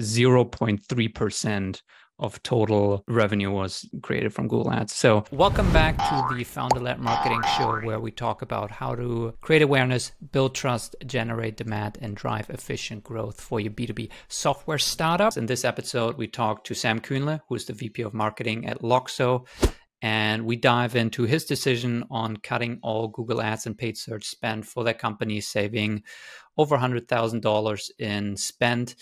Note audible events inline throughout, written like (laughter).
0.3% of total revenue was created from Google Ads. So, welcome back to the Founder Led Marketing Show, where we talk about how to create awareness, build trust, generate demand, and drive efficient growth for your B2B software startups. In this episode, we talk to Sam Kuehnle, who's the VP of Marketing at Loxo. And we dive into his decision on cutting all Google Ads and paid search spend for their company, saving over $100,000 in spend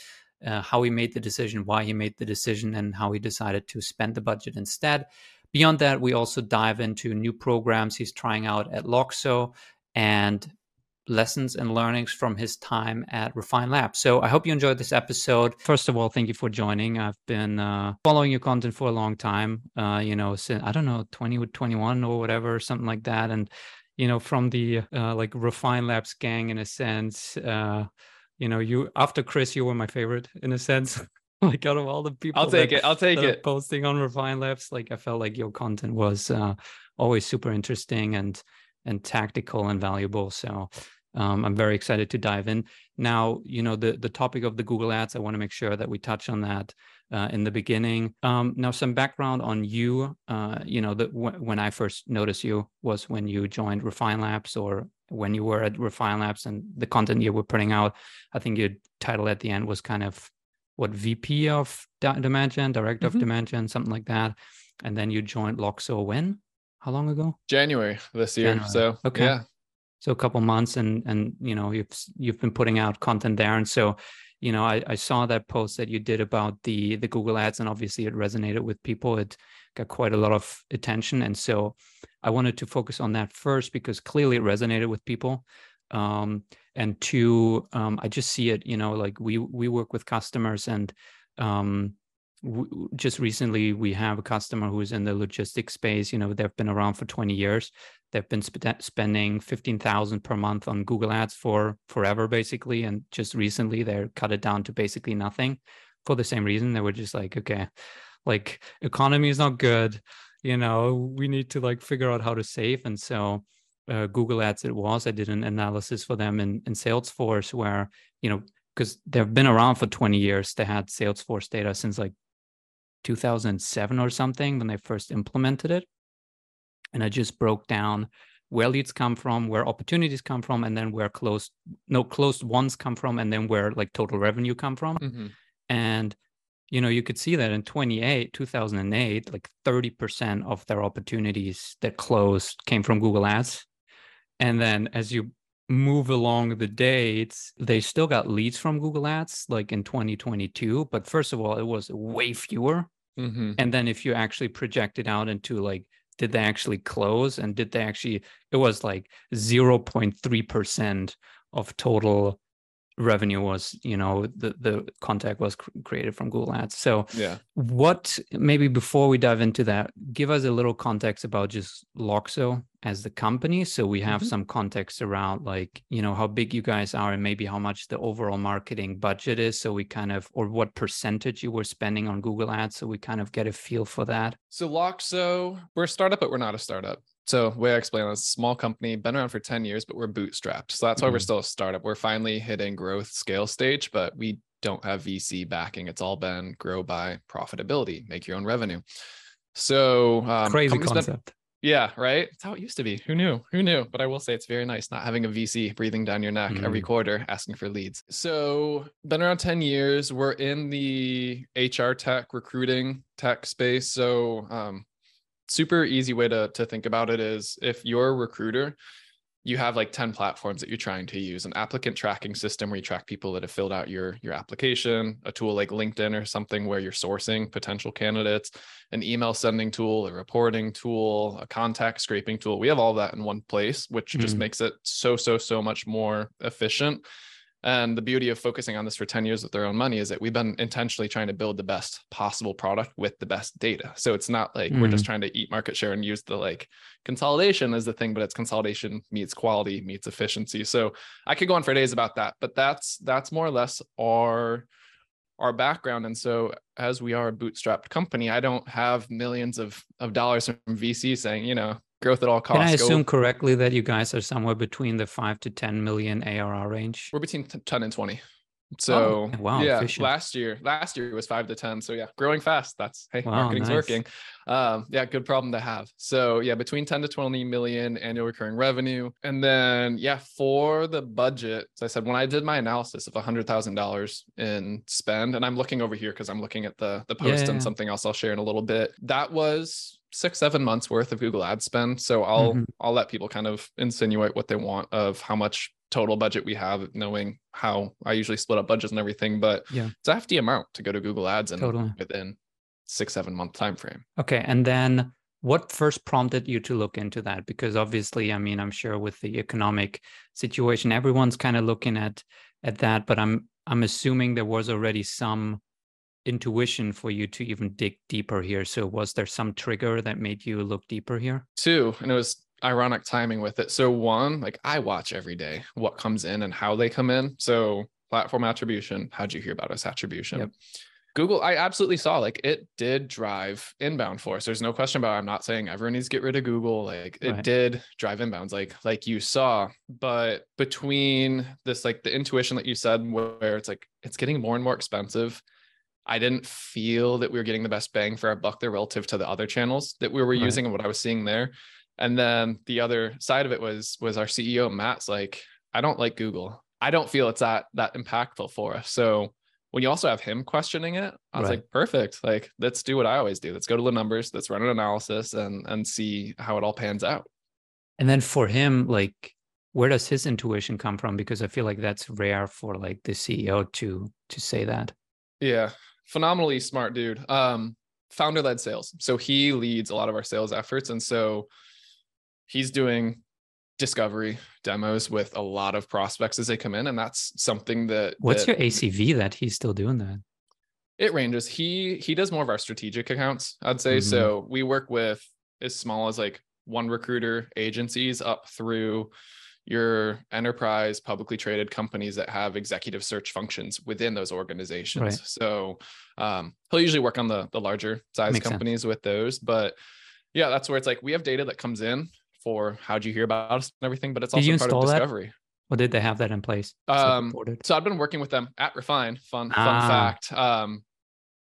uh, how he made the decision, why he made the decision, and how he decided to spend the budget instead. Beyond that, we also dive into new programs he's trying out at Loxo and lessons and learnings from his time at Refine Lab. So I hope you enjoyed this episode. First of all, thank you for joining. I've been uh, following your content for a long time. Uh, you know, since I don't know, 2021 or whatever, something like that. And you know, from the uh, like Refine Labs gang in a sense. You know, you after Chris, you were my favorite in a sense. (laughs) like out of all the people, I'll take that, it. I'll take it. Posting on Refine Labs, like I felt like your content was uh, always super interesting and and tactical and valuable. So um, I'm very excited to dive in. Now, you know, the the topic of the Google Ads, I want to make sure that we touch on that uh, in the beginning. Um, now, some background on you. Uh, you know, that w- when I first noticed you was when you joined Refine Labs or when you were at Refine Labs and the content you were putting out. I think your title at the end was kind of what VP of demand gen, director mm-hmm. of demand gen, something like that. And then you joined Loxo when? How long ago? January this year. January. So okay. Yeah. So a couple months and and you know you've you've been putting out content there. And so, you know, I, I saw that post that you did about the the Google ads and obviously it resonated with people. It got quite a lot of attention. And so I wanted to focus on that first because clearly it resonated with people. Um, and two, um, I just see it, you know, like we we work with customers and um, w- just recently we have a customer who's in the logistics space. You know, they've been around for 20 years. They've been sp- spending 15,000 per month on Google Ads for forever, basically. And just recently they cut it down to basically nothing for the same reason. They were just like, okay, like economy is not good you know we need to like figure out how to save. And so uh, google ads it was. I did an analysis for them in, in salesforce where you know because they've been around for 20 years. They had salesforce data since like 2007 or something when they first implemented it. And i just broke down where leads come from where opportunities come from and then where closed no closed ones come from and then where like total revenue come from. Mm-hmm. and you know you could see that in 28 2008 like 30% of their opportunities that closed came from google ads and then as you move along the dates they still got leads from google ads like in 2022 but first of all it was way fewer mm-hmm. and then if you actually project it out into like did they actually close and did they actually it was like 0.3% of total revenue was you know the the contact was cr- created from google ads. So yeah. what maybe before we dive into that give us a little context about just loxo as the company. So we have mm-hmm. some context around like you know how big you guys are and maybe how much the overall marketing budget is. So we kind of or what percentage you were spending on google ads. So we kind of get a feel for that. So loxo we're a startup but we're not a startup so way I explain a small company, been around for 10 years, but we're bootstrapped. So that's why mm-hmm. we're still a startup. We're finally hitting growth scale stage, but we don't have VC backing. It's all been grow by profitability, make your own revenue. So um, crazy concept. Been, yeah, right. It's how it used to be. Who knew? Who knew? But I will say it's very nice not having a VC breathing down your neck mm-hmm. every quarter asking for leads. So been around 10 years. We're in the HR tech recruiting tech space. So um, super easy way to, to think about it is if you're a recruiter, you have like 10 platforms that you're trying to use an applicant tracking system where you track people that have filled out your your application a tool like linkedin or something where you're sourcing potential candidates an email sending tool a reporting tool a contact scraping tool we have all that in one place which mm-hmm. just makes it so so so much more efficient and the beauty of focusing on this for 10 years with their own money is that we've been intentionally trying to build the best possible product with the best data. So it's not like mm-hmm. we're just mm-hmm. trying to eat market share and use the like consolidation as the thing, but it's consolidation meets quality, meets efficiency. So I could go on for days about that, but that's that's more or less our our background. And so as we are a bootstrapped company, I don't have millions of of dollars from VC saying, you know, growth at all costs. Can I assume go, correctly that you guys are somewhere between the five to 10 million ARR range? We're between 10 and 20. So oh, wow, yeah, efficient. last year, last year was five to 10. So yeah, growing fast. That's hey, Wow, marketing's nice. working. Um, yeah, good problem to have. So yeah, between 10 to 20 million annual recurring revenue. And then yeah, for the budget, as I said, when I did my analysis of a hundred thousand dollars in spend, and I'm looking over here because I'm looking at the the Yeah, post yeah, and yeah. something else I'll share in a little bit. That was six, seven months worth of Google ad spend. So I'll Mhm. I'll let people kind of insinuate what they want of how much total budget we have, knowing how I usually split up budgets and everything. But Yeah. it's a hefty amount to go to Google Ads and Totally. within six, seven month time frame. Okay. And then what first prompted you to look into that? Because obviously, I mean, I'm sure with the economic situation, everyone's kind of looking at at that, but I'm I'm assuming there was already some intuition for you to even dig deeper here. So was there some trigger that made you look deeper here? Two, and it was ironic timing with it. So one, like I watch every day what comes in and how they come in. So platform attribution, how'd you hear about us attribution? Yep. Google, I absolutely saw like it did drive inbound for us. There's no question about it. I'm not saying everyone needs to get rid of Google. Like it Right. did drive inbounds, like like you saw. But between this, like the intuition that you said, where it's like it's getting more and more expensive. I didn't feel that we were getting the best bang for our buck there relative to the other channels that we were Right. using and what I was seeing there. And then the other side of it was was our CEO Matt's like, I don't like Google. I don't feel it's that that impactful for us. So when you also have him questioning it, I was Right. like, perfect. Like, let's do what I always do. Let's go to the numbers, let's run an analysis and and see how it all pans out. And then for him, like, where does his intuition come from? Because I feel like that's rare for like the CEO to to say that. Yeah, phenomenally smart dude. Um, founder led sales. So he leads a lot of our sales efforts. And so he's doing discovery demos with a lot of prospects as they come in. And that's something that What's that your ACV that he's still doing that? it ranges. He he does more of our strategic accounts, I'd say. Mhm. So we work with as small as like one recruiter agencies up through your enterprise publicly traded companies that have executive search functions within those organizations. Right. So um, he'll usually work on the the larger size Makes sense. companies with those. But yeah, that's where it's like we have data that comes in for how'd you hear about us and everything, but it's Did also part of install that? discovery. Or did they have that in place? Um? So I've been working with them at Refine. Fun fun Ah. fact. Um,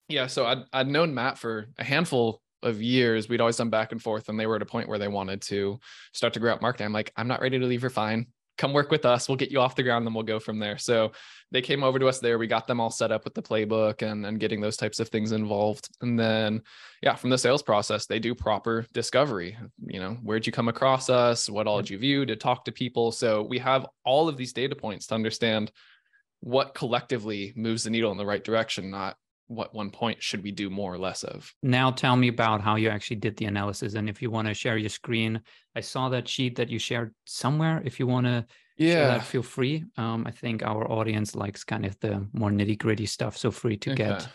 yeah, so I'd I'd known Matt for a handful of years. We'd always done back and forth, and they were at a point where they wanted to start to grow out marketing. I'm like, I'm not ready to leave Refine. Come work with us. We'll get you off the ground, then we'll go from there. So they came over to us there. We got them all set up with the playbook and and getting those types of things involved. And then yeah, from the sales process, they do proper discovery. You know, where'd you come across us? What all did you view? To talk to people. So we have all of these data points to understand what collectively moves the needle in the right direction, not what one point should we do more or less of. now tell me about how you actually did the analysis and if you want to share your screen i saw that sheet that you shared somewhere if you want to share that feel free um, i think our audience likes kind of the more nitty gritty stuff so free to get Okay.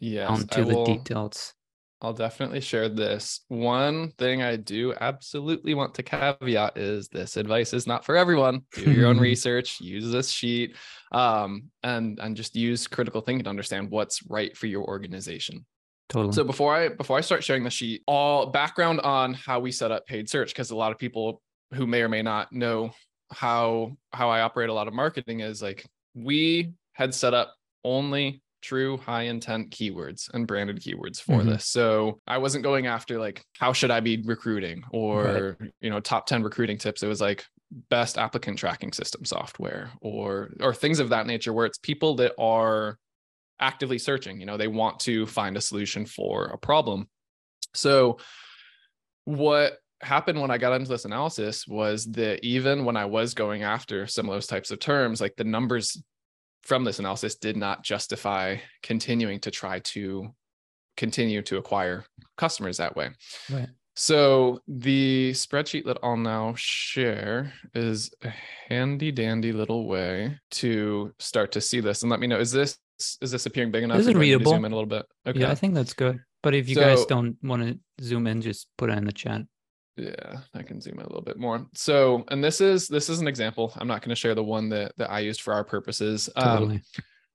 Yes, down I the will- details I'll definitely share this. One thing I do absolutely want to caveat is this advice is not for everyone. Do your own (laughs) research, use this sheet, um, and and just use critical thinking to understand what's right for your organization. totally So before I before I start sharing the sheet, all background on how we set up paid search because a lot of people who may or may not know how how I operate a lot of marketing is like we had set up only true high intent keywords and branded keywords for Mhm. this. So I wasn't going after like how should I be recruiting or you know top 10 recruiting tips. It was like best applicant tracking system software or or things of that nature where it's people that are actively searching you know they want to find a solution for a problem so what happened when i got into this analysis was that even when i was going after some of those types of terms like the numbers from this analysis did not justify continuing to try to continue to acquire customers that way right so the spreadsheet that I'll now share is a handy dandy little way to start to see this. And let me know, is this is this appearing big enough? This is or I to readable. Zoom in a little bit. Okay. yeah i think that's good but if you guys don't want to zoom in just put it in the chat Yeah, I can zoom in a little bit more. So, and this is this is an example. I'm not going to share the one that that I used for our purposes. Um, totally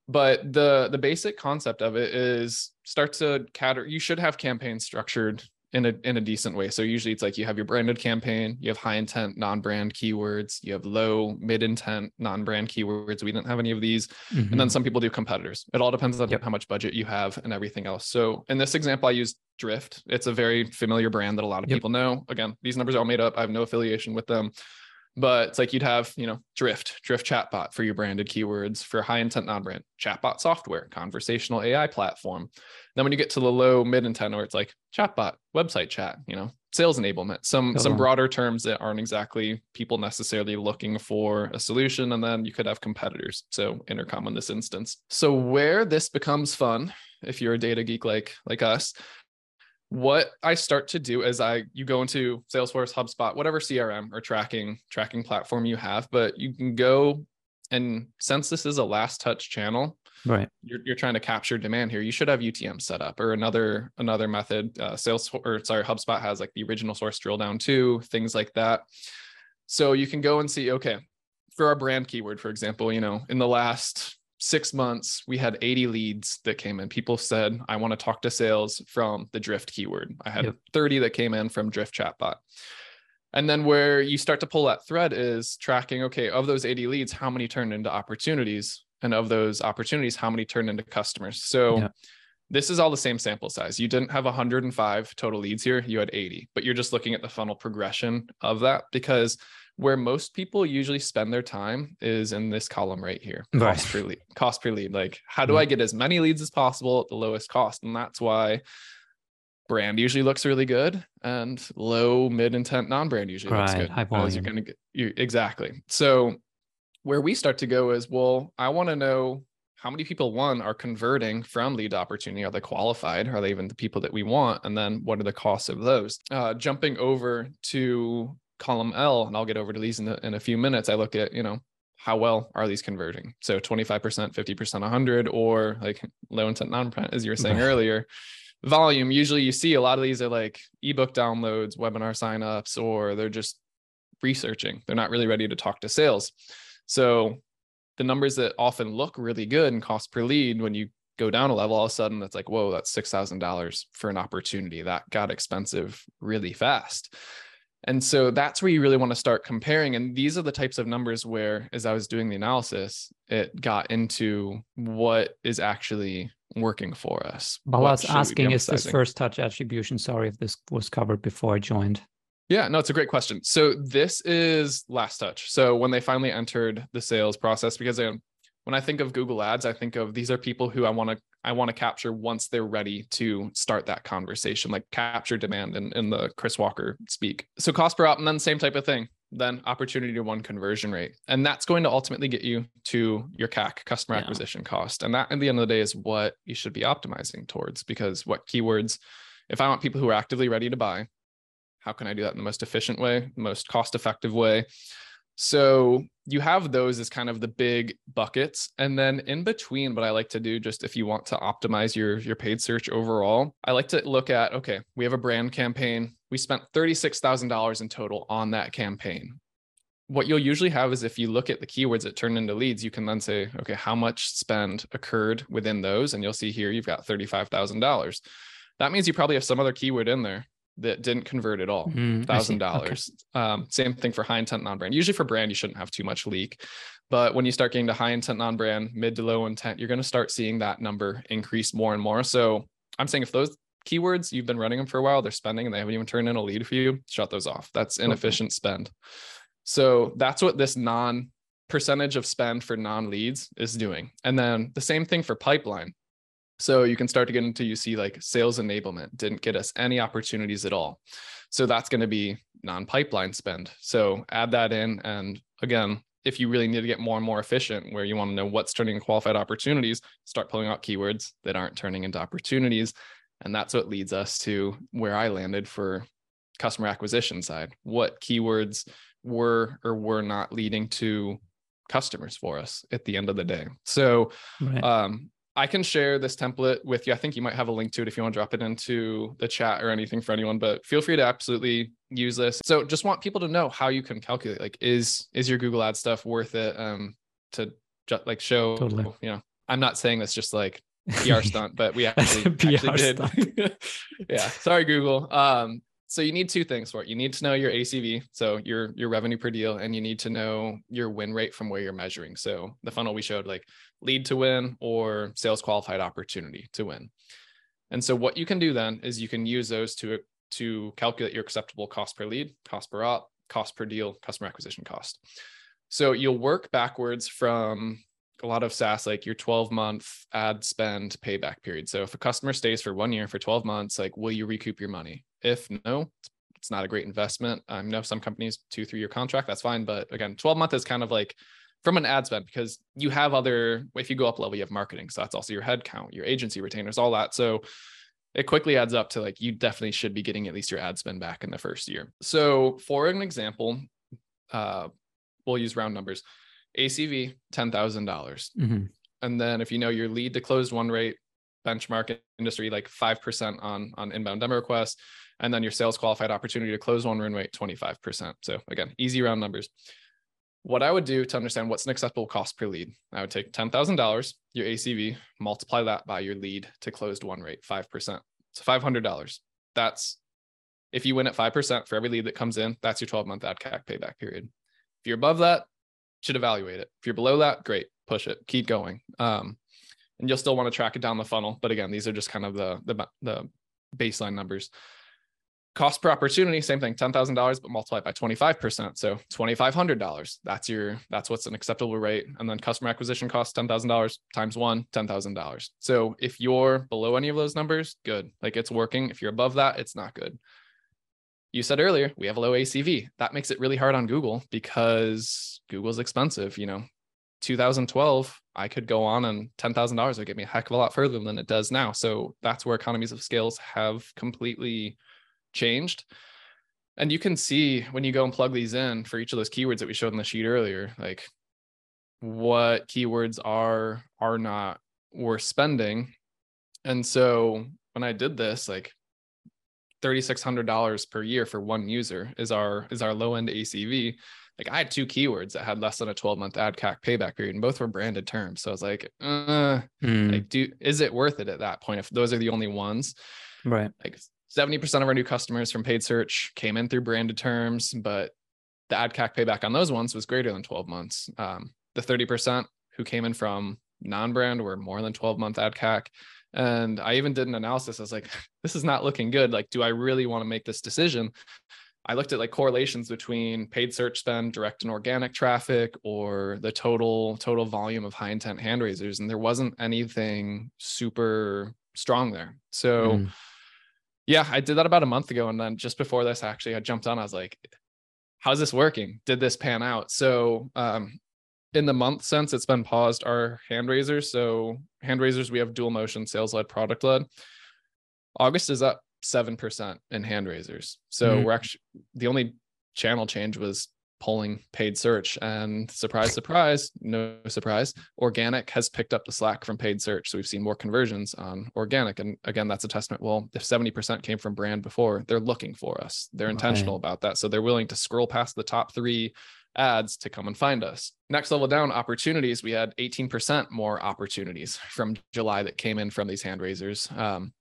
but the the basic concept of it is start to cater. You should have campaigns structured in a in a decent way. So usually it's like you have your branded campaign, you have high intent non-brand keywords, you have low mid intent non-brand keywords. We didn't have any of these. Mm-hmm. And then mm-hmm. some people do competitors. It all depends on yep. how much budget you have and everything else. So in this example I used Drift. It's a very familiar brand that a lot of yep. people know. Again, these numbers are all made up. I have no affiliation with them but it's like you'd have you know drift drift chatbot for your branded keywords for high intent non-brand chatbot software conversational ai platform. Then when you get to the low mid intent where it's like chatbot website chat you know sales enablement some some broader terms that aren't exactly people necessarily looking for a solution. And then you could have competitors. So intercom in this instance. So where this becomes fun if you're a data geek like like us what I start to do is I you go into Salesforce, HubSpot, whatever CRM or tracking tracking platform you have, but you can go and since this is a last touch channel, right? You're, you're trying to capture demand here. You should have UTM set up or another another method. Uh, Sales or sorry, HubSpot has like the original source drill down too, things like that. So you can go and see okay, for our brand keyword, for example, you know, in the last six months, we had 80 leads that came in. People said, I want to talk to sales from the Drift keyword. I had yep. 30 that came in from Drift Chatbot. And then where you start to pull that thread is tracking, okay, of those 80 leads, how many turned into opportunities? And of those opportunities, how many turned into customers? So yeah. this is all the same sample size. You didn't have 105 total leads here, you had 80, but you're just looking at the funnel progression of that because where most people usually spend their time is in this column right here right. cost per lead cost per lead. Like how do i get as many leads as possible at the lowest cost? And that's why brand usually looks really good and low mid intent non-brand usually right. looks good. High volume. you're going to get you exactly. So where we start to go is well i want to know how many people one are converting from lead opportunity. Are they qualified? Are they even the people that we want? And then what are the costs of those? Uh, jumping over to column L, and I'll get over to these in a, in a few minutes, I look at, you know, how well are these converting? So 25%, 50%, 100, or like low intent non-brand, as you were saying (laughs) earlier. Volume, usually you see a lot of these are like ebook downloads, webinar signups, or they're just researching. They're not really ready to talk to sales. So the numbers that often look really good and cost per lead when you go down a level all of a sudden that's like whoa that's $6000 for an opportunity that got expensive really fast and so that's where you really want to start comparing. And these are the types of numbers where, as I was doing the analysis, it got into what is actually working for us. I was asking, is this first touch attribution? Sorry if this was covered before I joined. Yeah, no, it's a great question. So this is last touch. So when they finally entered the sales process, because they, when I think of Google Ads, I think of these are people who I want to I want to capture once they're ready to start that conversation, like capture demand in, in the Chris Walker speak. So cost per op, and then same type of thing. Then opportunity to one conversion rate. And that's going to ultimately get you to your CAC, customer yeah. acquisition cost. And that at the end of the day is what you should be optimizing towards because what keywords, if I want people who are actively ready to buy, how can I do that in the most efficient way, most cost effective way? So you have those as kind of the big buckets. And then in between, what I like to do, just if you want to optimize your, your paid search overall, I like to look at okay, we have a brand campaign. We spent $36,000 in total on that campaign. What you'll usually have is if you look at the keywords that turn into leads, you can then say, okay, how much spend occurred within those? And you'll see here you've got $35,000. That means you probably have some other keyword in there that didn't convert at all. Mm, thousand dollars. Um, same thing for high intent non-brand. Usually for brand you shouldn't have too much leak but when you start getting to high intent non-brand mid to low intent you're going to start seeing that number increase more and more. So i'm saying if those keywords you've been running them for a while they're spending and they haven't even turned in a lead for you shut those off. That's inefficient okay. spend. So that's what this non percentage of spend for non leads is doing. And then the same thing for pipeline so you can start to get into you see like sales enablement didn't get us any opportunities at all. So that's going to be non-pipeline spend. So add that in. And again, if you really need to get more and more efficient, where you want to know what's turning qualified opportunities, start pulling out keywords that aren't turning into opportunities. And that's what leads us to where I landed for customer acquisition side. What keywords were or were not leading to customers for us at the end of the day. So right. um, I can share this template with you. I think you might have a link to it if you want to drop it into the chat or anything for anyone, but feel free to absolutely use this. So just want people to know how you can calculate like is is your Google ad stuff worth it um to just like show totally. you know. I'm not saying this just like (laughs) PR stunt, but we (laughs) actually, actually did. (laughs) yeah. Sorry, Google. Um, so you need two things for it. You need to know your ACV, so your your revenue per deal, and you need to know your win rate from where you're measuring. So the funnel we showed like lead to win or sales qualified opportunity to win. And so what you can do then is you can use those to to calculate your acceptable cost per lead, cost per op, cost per deal, customer acquisition cost. So you'll work backwards from a lot of SaaS, like your 12 month ad spend payback period. So if a customer stays for one year for 12 months, like, will you recoup your money? If no, it's not a great investment. I know some companies two, three year contract, that's fine. But again, 12 month is kind of like from an ad spend because you have other, if you go up level, you have marketing. So that's also your head count, your agency retainers, all that. So it quickly adds up to like you definitely should be getting at least your ad spend back in the first year. So for an example, uh, we'll use round numbers. ACV ten thousand dollars, mm-hmm. and then if you know your lead to closed won rate benchmark industry like five percent on on inbound demo requests, and then your sales qualified opportunity to close one win rate twenty five percent. So again, easy round numbers. What I would do to understand what's an acceptable cost per lead, I would take ten thousand dollars, your ACV, multiply that by your lead to closed won rate five percent. So five hundred dollars. That's if you win at five percent for every lead that comes in, that's your twelve month ad CAC payback period. If you're above that, should evaluate it. If you're below that, great, push it, keep going. Um, and you'll still want to track it down the funnel. But again, these are just kind of the the, the baseline numbers. Cost per opportunity, same thing, ten thousand dollars, but multiplied by twenty five percent, so twenty five hundred dollars. That's your that's what's an acceptable rate. And then customer acquisition cost ten thousand dollars times one, ten thousand dollars. So if you're below any of those numbers, good, like it's working. If you're above that, it's not good you said earlier we have a low acv that makes it really hard on google because google's expensive you know. 2012 i could go on and $10000 would get me a heck of a lot further than it does now. So that's where economies of scales have completely changed. And you can see when you go and plug these in for each of those keywords that we showed in the sheet earlier like what keywords are are not worth spending. And so when i did this like $3600 per year for one user is our is our low end acv like i had two keywords that had less than a 12 month ad cac payback period and both were branded terms. So i was like uh mm. like do is it worth it at that point if those are the only ones? Right. Like 70% of our new customers from paid search came in through branded terms but the ad cac payback on those ones was greater than 12 months. Um, the 30% who came in from non-brand were more than 12 month ad cac and I even did an analysis. I was like, (laughs) this is not looking good. Like, do I really want to make this decision? I looked at like correlations between paid search spend, direct and organic traffic, or the total total volume of high intent hand raisers, and there wasn't anything super strong there. So, mm. yeah, I did that about a month ago, and then just before this, actually, I jumped on. I was like, "How's this working? Did this pan out?" So, um, in the month since it's been paused are hand raisers. So hand raisers, we have dual motion, sales led, product led. August is up 7% in hand raisers. So mm-hmm. we're actually the only channel change was pulling paid search and surprise surprise no surprise organic has picked up the slack from paid search so we've seen more conversions on organic and again that's a testament well if 70% came from brand before they're looking for us they're intentional right. about that so they're willing to scroll past the top 3 ads to come and find us. Next level down, opportunities. We had 18% more opportunities from July that came in from these hand raisers. Um,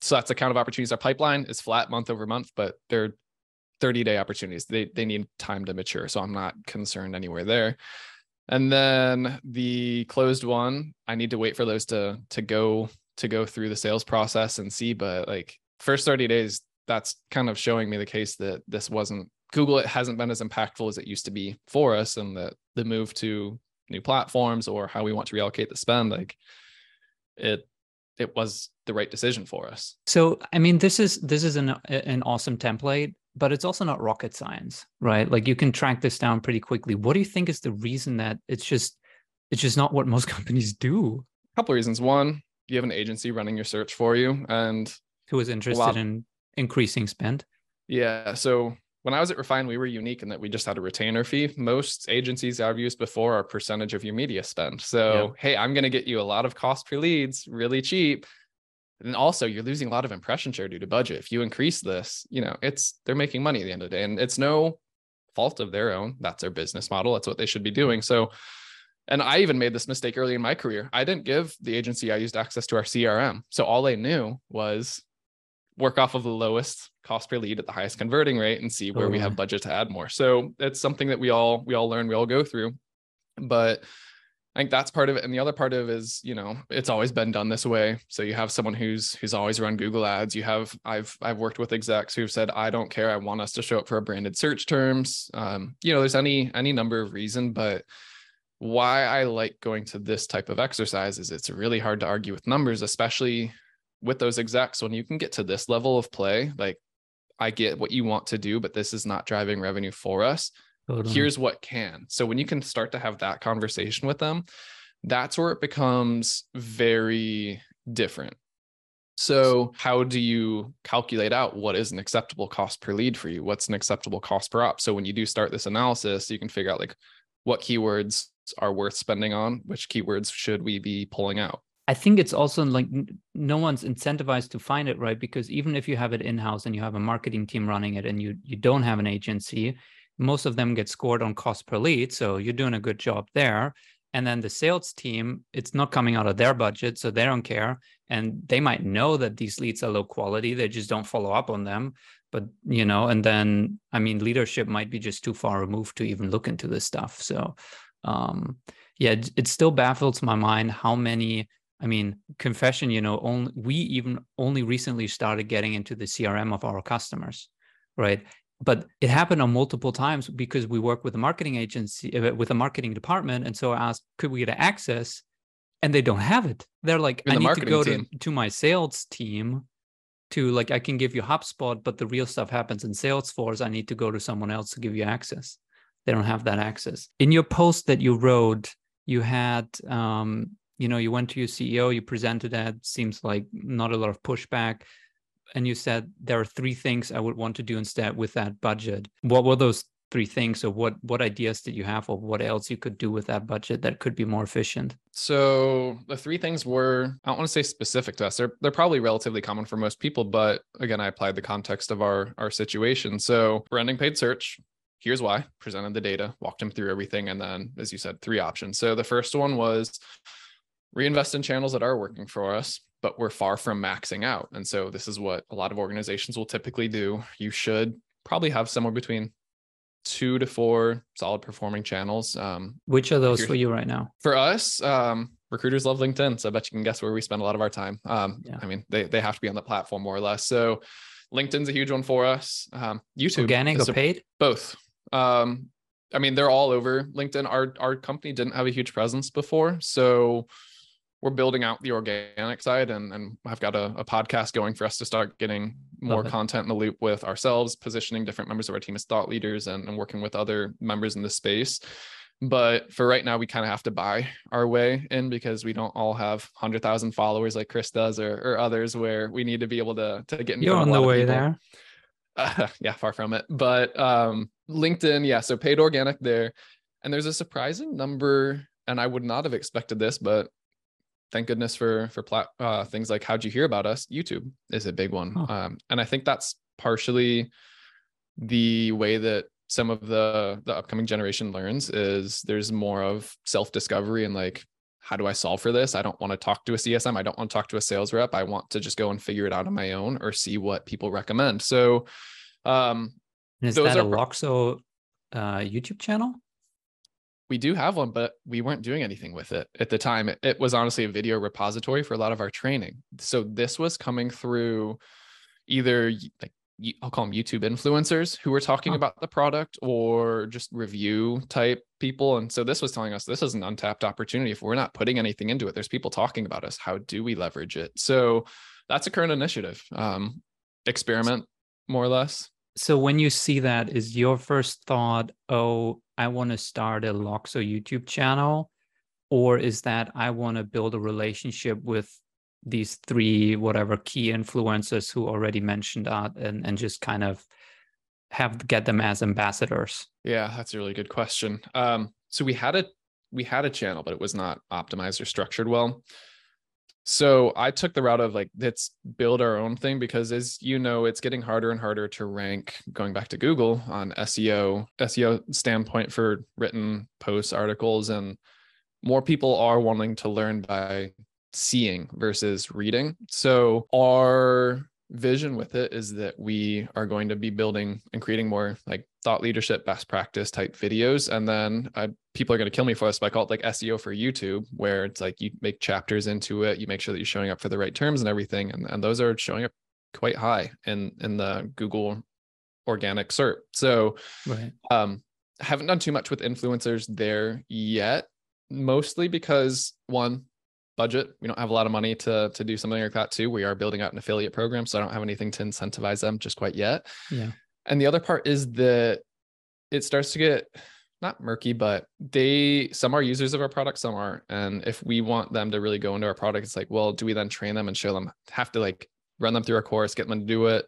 so that's the count of opportunities. Our pipeline is flat month over month, but they're 30 day opportunities. They, they need time to mature. So I'm not concerned anywhere there. And then the closed won, I need to wait for those to, to go, to go through the sales process and see, but like first 30 days, that's kind of showing me the case that this wasn't Google it hasn't been as impactful as it used to be for us, and that the move to new platforms or how we want to reallocate the spend, like it it was the right decision for us. So, I mean, this is this is an an awesome template, but it's also not rocket science, right? Like you can track this down pretty quickly. What do you think is the reason that it's just it's just not what most (laughs) companies do? A couple of reasons. One, you have an agency running your search for you, and who is interested in increasing spend. Yeah. So when I was at Refine, we were unique in that we just had a retainer fee. Most agencies I've used before are percentage of your media spend. So, hey, I'm going to get you a lot of cost per leads really cheap. And also, you're losing a lot of impression share due to budget. If you increase this, you know, it's they're making money at the end of the day, and it's no fault of their own. That's their business model. That's what they should be doing. So, and I even made this mistake early in my career. I didn't give the agency I used access to our CRM. So all they knew was work off of the lowest cost per lead at the highest converting rate and see where we have budget to add more. So it's something that we all we all learn, we all go through. But I think that's part of it. And the other part of it is, you know, it's always been done this way. So you have someone who's who's always run Google ads. You have I've I've worked with execs who've said, I don't care. I want us to show up for a branded search terms. Um, you know, there's any any number of reason, but why I like going to this type of exercise is it's really hard to argue with numbers, especially with those execs when you can get to this level of play. Like, I get what you want to do, but this is not driving revenue for us. Totally. Here's what can. So when you can start to have that conversation with them, that's where it becomes very different. So, how do you calculate out what is an acceptable cost per lead for you? What's an acceptable cost per op? So, when you do start this analysis, you can figure out like what keywords are worth spending on, which keywords should we be pulling out. I think it's also like no one's incentivized to find it, right? Because even if you have it in house and you have a marketing team running it and you you don't have an agency, most of them get scored on cost per lead. So you're doing a good job there. And then the sales team, it's not coming out of their budget, so they don't care. And they might know that these leads are low quality, they just don't follow up on them. But you know, and then I mean, leadership might be just too far removed to even look into this stuff. So um, yeah, it, it still baffles my mind how many. I mean, confession, you know, only we even only recently started getting into the CRM of our customers, right? But it happened on multiple times because we work with a marketing agency, uh, with a marketing department, and so I asked, could we get access? And they don't have it. They're like, I need to go to, to my sales team to like I can give you HubSpot, but the real stuff happens in Salesforce. I need to go to someone else to give you access they don't have that access in your post that you wrote you had um, you know you went to your ceo you presented that seems like not a lot of pushback. And you said there are three things i would want to do instead with that budget. What were those three things? Or what what ideas did you have or what else you could do with that budget that could be more efficient? So the three things were i don't want to say specific to us they're, they're probably relatively common for most people but again i applied the context of our our situation. So we're branding paid search. Here's why. Presented the data walked him through everything and then as you said three options. So the first one was reinvest in channels that are working for us but we're far from maxing out. And so this is what a lot of organizations will typically do. You should probably have somewhere between two to four solid performing channels um, which are those for you right now? For us um, recruiters love linkedin so i bet you can guess where we spend a lot of our time. Um, yeah. i mean they, they have to be on the platform more or less. So linkedin's a huge one for us. Um, youtube organic or paid? Both. Um, I mean, they're all over LinkedIn. Our our company didn't have a huge presence before, so we're building out the organic side, and and I've got a, a podcast going for us to start getting more content in the loop with ourselves, positioning different members of our team as thought leaders, and, and working with other members in the space. But for right now, we kind of have to buy our way in because we don't all have hundred thousand followers like Chris does, or, or others, where we need to be able to to get. In You're on the way there. Uh, (laughs) yeah, far from it. But um, LinkedIn, yeah, so paid organic there. And there's a surprising number, and I would not have expected this, but thank goodness for for plat, uh, things like how'd you hear about us? YouTube is a big one, oh. um, and I think that's partially the way that some of the the upcoming generation learns is there's more of self discovery and like how do I solve for this? I don't want to talk to a CSM. I don't want to talk to a sales rep. I want to just go and figure it out on my own or see what people recommend. So, um, is that a Loxo uh, YouTube channel? We do have one, but we weren't doing anything with it at the time. It, it was honestly a video repository for a lot of our training. So this was coming through either like I'll call them YouTube influencers who were talking huh. about the product or just review type people. And so this was telling us this is an untapped opportunity. If we're not putting anything into it, there's people talking about us. How do we leverage it? So that's a current initiative. Um, experiment more or less. So when you see that, is your first thought, oh, I want to start a Loxo YouTube channel? Or is that I want to build a relationship with these three whatever key influencers who already mentioned that and, and just kind of have get them as ambassadors yeah that's a really good question um so we had a we had a channel but it was not optimized or structured well so i took the route of like let's build our own thing because as you know it's getting harder and harder to rank going back to google on seo seo standpoint for written posts articles and more people are wanting to learn by seeing versus reading. So our vision with it is that we are going to be building and creating more like thought leadership best practice type videos and then I, people are going to kill me for this but i call it like seo for youtube where it's like you make chapters into it you make sure that you're showing up for the right terms and everything and, and those are showing up quite high in in the google organic SERP. So right. um, haven't done too much with influencers there yet, mostly because one, budget. We don't have a lot of money to to do something like that too. We are building out an affiliate program, so I don't have anything to incentivize them just quite yet. Yeah. And the other part is that it starts to get not murky, but they some are users of our product, some aren't. And if we want them to really go into our product, it's like, well, do we then train them and show them have to like run them through our course, get them to do it?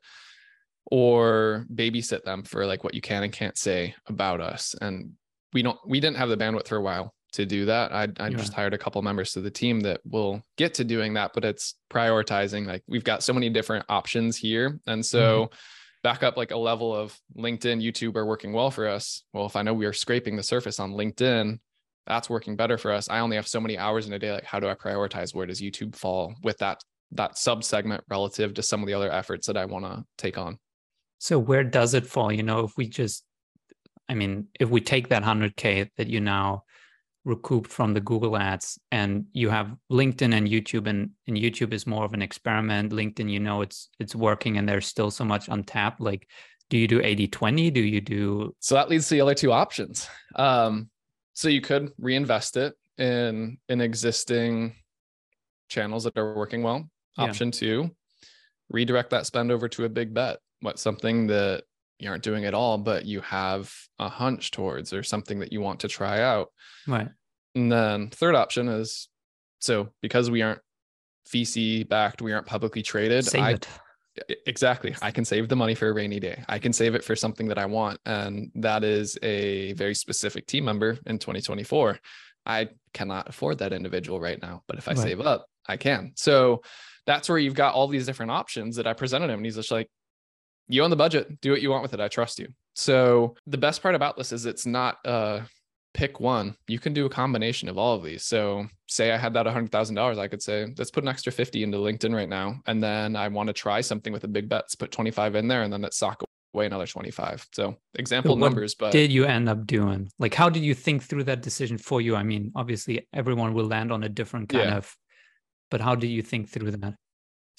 or babysit them for like what you can and can't say about us. And we don't, we didn't have the bandwidth for a while to do that. I, I yeah. just hired a couple members to the team that will get to doing that, but it's prioritizing. Like we've got so many different options here. And so mm-hmm. back up like a level of LinkedIn, YouTube are working well for us. Well, if I know we are scraping the surface on LinkedIn, that's working better for us. I only have so many hours in a day. Like, how do I prioritize? Where does YouTube fall with that that sub segment relative to some of the other efforts that I want to take on? So where does it fall? You know, if we just, I mean, if we take that 100K that you now recouped from the Google ads and you have LinkedIn and YouTube and, and YouTube is more of an experiment. LinkedIn, you know, it's, it's working and there's still so much untapped. Like, do you do 80, 20? Do you do? So that leads to the other two options. Um, so you could reinvest it in, in existing channels that are working well. Option yeah. two, redirect that spend over to a big bet what something that you aren't doing at all, but you have a hunch towards or something that you want to try out. Right. And then third option is so because we aren't VC backed, we aren't publicly traded. Save I, it. Exactly. I can save the money for a rainy day. I can save it for something that I want. And that is a very specific team member in 2024. I cannot afford that individual right now, but if I right. save up, I can. So that's where you've got all these different options that I presented him. And he's just like, you own the budget do what you want with it i trust you. So the best part about this is it's not uh pick one. You can do a combination of all of these. So say i had that $100000 i could say let's put an extra 50 into linkedin right now and then i want to try something with a big bet let's put 25 in there and then let's sock away another 25 so example so numbers but did you end up doing? Like how did you think through that decision for you? I mean obviously everyone will land on a different kind yeah. of but how did you think through that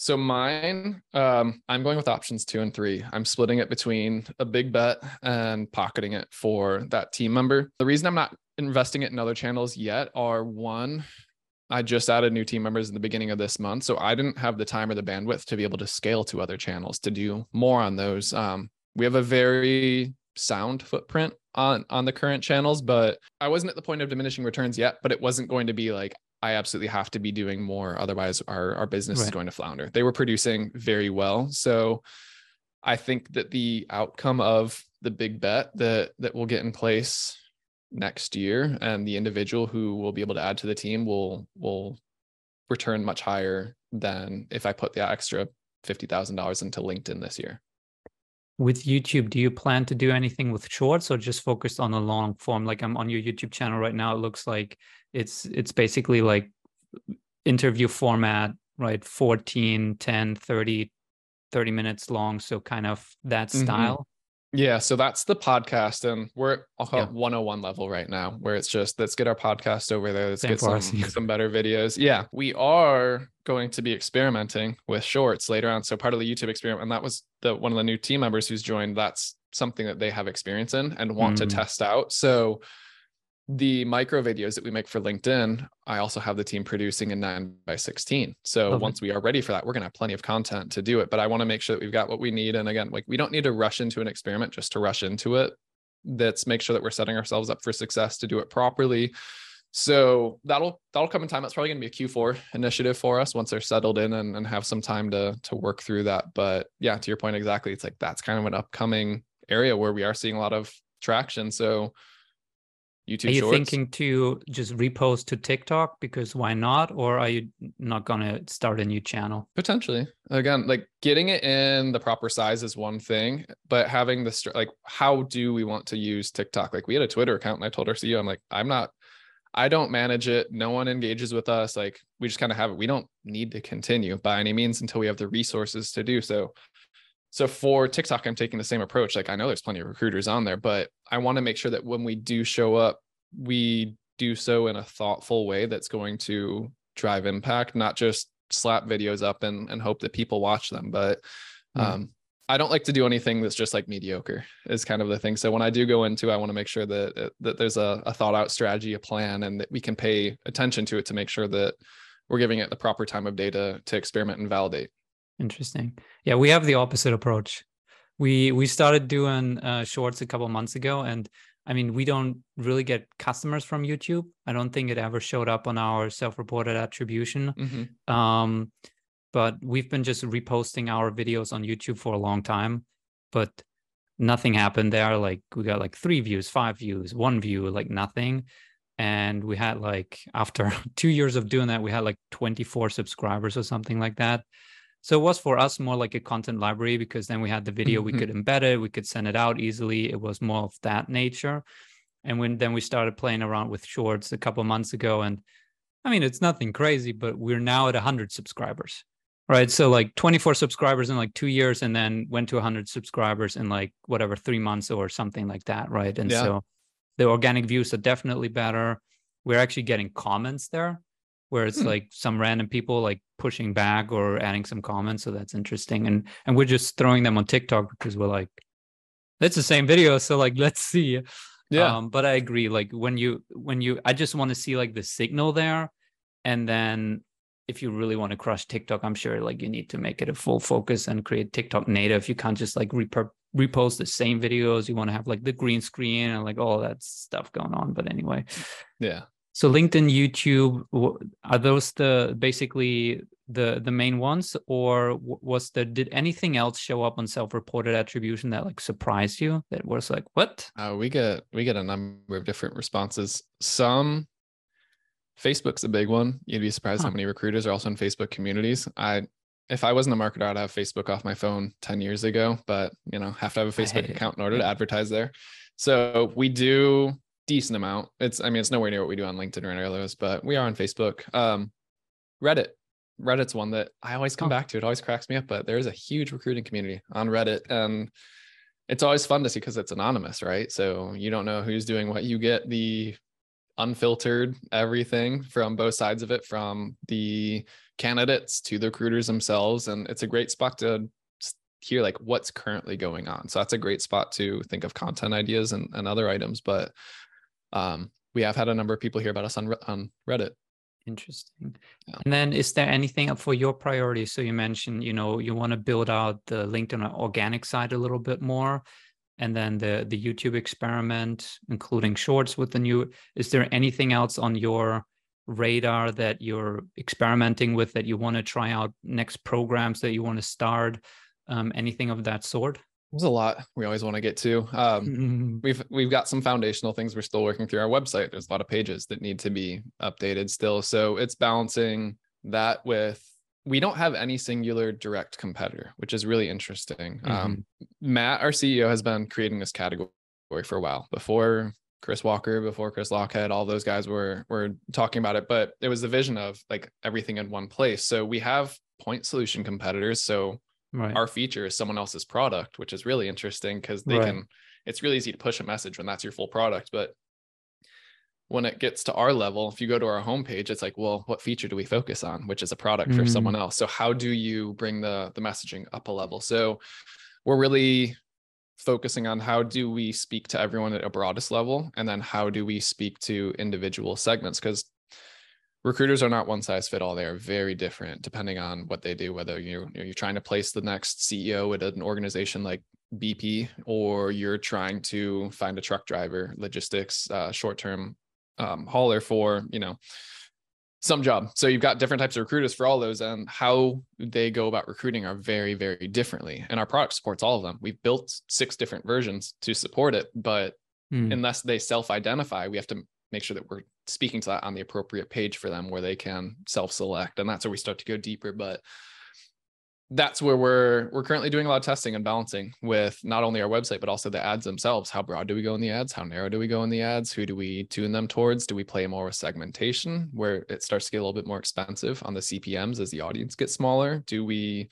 so mine, um, I'm going with options two and three. I'm splitting it between a big bet and pocketing it for that team member. The reason I'm not investing it in other channels yet are one, I just added new team members in the beginning of this month. So I didn't have the time or the bandwidth to be able to scale to other channels to do more on those. Um, we have a very sound footprint on on the current channels, but I wasn't at the point of diminishing returns yet, but it wasn't going to be like I absolutely have to be doing more. Otherwise, our, our business right. is going to flounder. They were producing very well. So I think that the outcome of the big bet that that will get in place next year and the individual who will be able to add to the team will will return much higher than if I put the extra fifty thousand dollars into LinkedIn this year. With YouTube, do you plan to do anything with shorts or just focused on the long form? Like I'm on your YouTube channel right now. It looks like it's it's basically like interview format right 14 10 30 30 minutes long so kind of that mm-hmm. style mm-hmm. yeah so that's the podcast and we're i'll call yeah. it 101 level right now where it's just let's get our podcast over there let's Same get some, some better videos yeah we are going to be experimenting with shorts later on so part of the youtube experiment and that was the one of the new team members who's joined that's something that they have experience in and want mm. to test out so the micro videos that we make for LinkedIn, I also have the team producing in 9 by 16. So Love once it. we are ready for that, we're going to have plenty of content to do it. But I want to make sure that we've got what we need. And again, like we don't need to rush into an experiment just to rush into it. Let's make sure that we're setting ourselves up for success to do it properly. So that'll that'll come in time. That's probably going to be a Q4 initiative for us once they're settled in and, and have some time to to work through that. But yeah, to your point exactly, it's like that's kind of an upcoming area where we are seeing a lot of traction. So YouTube Are you Shorts. thinking to just repost to TikTok because why not? Or are you not going to start a new channel? Potentially. Again, like getting it in the proper size is one thing, but having the like, how do we want to use TikTok? Like we had a Twitter account and I told our CEO, I'm like, I'm not, I don't manage it. No one engages with us. Like we just kind of have it. We don't need to continue by any means until we have the resources to do so. So for TikTok, I'm taking the same approach. Like I know there's plenty of recruiters on there, but I want to make sure that when we do show up, we do so in a thoughtful way that's going to drive impact, not just slap videos up and, and hope that people watch them. But hmm. um, I don't like to do anything that's just like mediocre is kind of the thing. So when I do go into, I want to make sure that that there's a, a thought out strategy, a plan, and that we can pay attention to it to make sure that we're giving it the proper time of data to experiment and validate. Interesting. Yeah, we have the opposite approach. We we started doing uh, shorts a couple months ago, and I mean, we don't really get customers from YouTube. I don't think it ever showed up on our self-reported attribution. Mm-hmm. Um, but we've been just reposting our videos on YouTube for a long time, but nothing happened there. Like we got like three views, five views, one view, like nothing. And we had like after (laughs) two years of doing that, we had like 24 subscribers or something like that. So it was for us more like a content library because then we had the video, mm-hmm. we could embed it, we could send it out easily. It was more of that nature. And when then we started playing around with shorts a couple months ago, and I mean it's nothing crazy, but we're now at 100 subscribers right so like 24 subscribers in like two years and then went to 100 subscribers in like whatever three months or something like that right and yeah. so the organic views are definitely better we're actually getting comments there where it's hmm. like some random people like pushing back or adding some comments so that's interesting and and we're just throwing them on tiktok because we're like it's the same video so like (laughs) let's see yeah um, but i agree like when you when you i just want to see like the signal there and then if you really want to crush TikTok, I'm sure like you need to make it a full focus and create TikTok native. You can't just like rep- repost the same videos. You want to have like the green screen and like all that stuff going on. But anyway, yeah. So LinkedIn, YouTube, are those the basically the the main ones, or was there did anything else show up on self-reported attribution that like surprised you? That was like what? Uh, we get we get a number of different responses. Some Facebook's a big one. You'd be surprised huh. how many recruiters are also in Facebook communities. I if I wasn't a marketer, I'd have Facebook off my phone 10 years ago, but you know, have to have a Facebook account in order to advertise there. So we do decent amount. It's I mean, it's nowhere near what we do on LinkedIn or any others, but we are on Facebook. Um, Reddit. Reddit's one that I always come oh. back to. It always cracks me up, but there is a huge recruiting community on Reddit. And it's always fun to see because it's anonymous, right? So you don't know who's doing what. You get the unfiltered everything from both sides of it, from the candidates to the recruiters themselves. And it's a great spot to hear like what's currently going on. So that's a great spot to think of content ideas and, and other items. But um, we have had a number of people hear about us on, on Reddit. Interesting. Yeah. And then is there anything up for your priorities? So you mentioned, you know, you want to build out the LinkedIn organic side a little bit more and then the the YouTube experiment, including shorts with the new. Is there anything else on your radar that you're experimenting with that you want to try out? Next programs that you want to start? Um, anything of that sort? There's a lot we always want to get to. Um, we've we've got some foundational things we're still working through our website. There's a lot of pages that need to be updated still, so it's balancing that with we don't have any singular direct competitor, which is really interesting. Mm-hmm. Um, Matt, our CEO, has been creating this category for a while. Before Chris Walker, before Chris Lochhead, all those guys were were talking about it, but it was the vision of like everything in one place. So we have point solution competitors. So right. our feature is someone else's product, which is really interesting because they right. can. It's really easy to push a message when that's your full product, but when it gets to our level, if you go to our homepage, it's like, well, what feature do we focus on, which is a product mm-hmm. for someone mm. else? So how do you bring the the messaging up a level? So we're really focusing on how do we speak to everyone at a broadest level, and then how do we speak to individual segments? Because recruiters are not one size fit all they are very different depending on what they do whether you you're trying to place the next ceo at an organization like bp or you're trying to find a truck driver logistics uh, short-term um, hauler for you know some job. So you've got different types of recruiters for all those, and how they go about recruiting are very, very differently. And our product supports all of them. We've built six different versions to support it, but hmm. unless they self-identify, we have to make sure that we're speaking to that on the appropriate page for them where they can self-select, and that's where we start to go deeper. But that's where we're we're currently doing a lot of testing and balancing with not only our website but also the ads themselves. How broad do we go in the ads? How narrow do we go in the ads? Who do we tune them towards? Do we play more with segmentation where it starts to get a little bit more expensive on the cpms as the audience gets smaller? Do we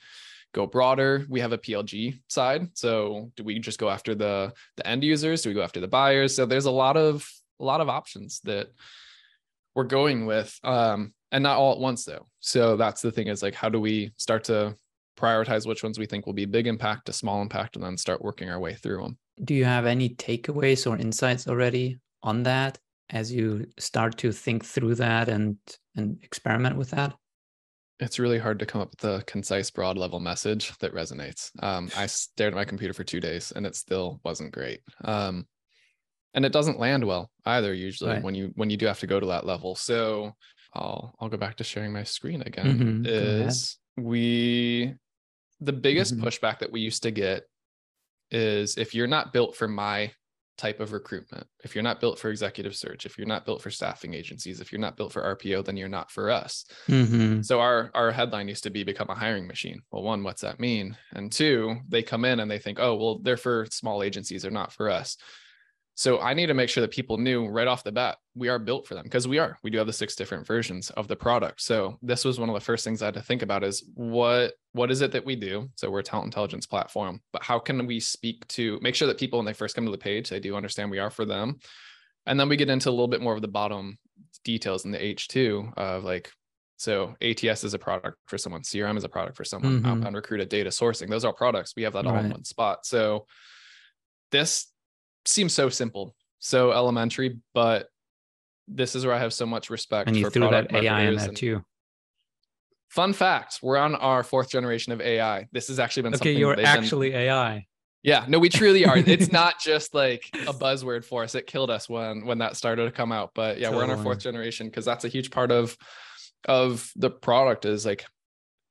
go broader? We have a plg side so do we just go after the the end users? Do we go after the buyers? So there's a lot of a lot of options that we're going with um and not all at once though. So that's the thing is like how do we start to prioritize which ones we think will be big impact to small impact and then start working our way through them do you have any takeaways or insights already on that as you start to think through that and and experiment with that? It's really hard to come up with a concise broad level message that resonates. Um, i stared at my computer for two days and it still wasn't great. Um, and it doesn't land well either usually right. when you when you do have to go to that level so i'll i'll go back to sharing my screen again mm-hmm. is we the biggest mm-hmm. pushback that we used to get is if you're not built for my type of recruitment, if you're not built for executive search, if you're not built for staffing agencies, if you're not built for RPO, then you're not for us. Mm-hmm. So our our headline used to be become a hiring machine. Well, one, what's that mean? And two, they come in and they think, oh, well, they're for small agencies, they're not for us. So I need to make sure that people knew right off the bat we are built for them because we are. We do have the six different versions of the product. So this was one of the first things I had to think about is what what is it that we do? So we're a talent intelligence platform, but how can we speak to make sure that people when they first come to the page they do understand we are for them, and then we get into a little bit more of the bottom details in the H2 of like so ATS is a product for someone, CRM is a product for someone, mm-hmm. outbound recruiter, data sourcing. Those are products. We have that all right. in one spot. So this seems so simple, so elementary, but this is where I have so much respect. And you for threw that AI in there too. Fun fact: We're on our fourth generation of AI. This has actually been okay. You're actually been, AI. Yeah, no, we truly are. it's (laughs) not just like a buzzword for us. It killed us when when that started to come out. But yeah, totally. we're on our fourth generation because that's a huge part of of the product is like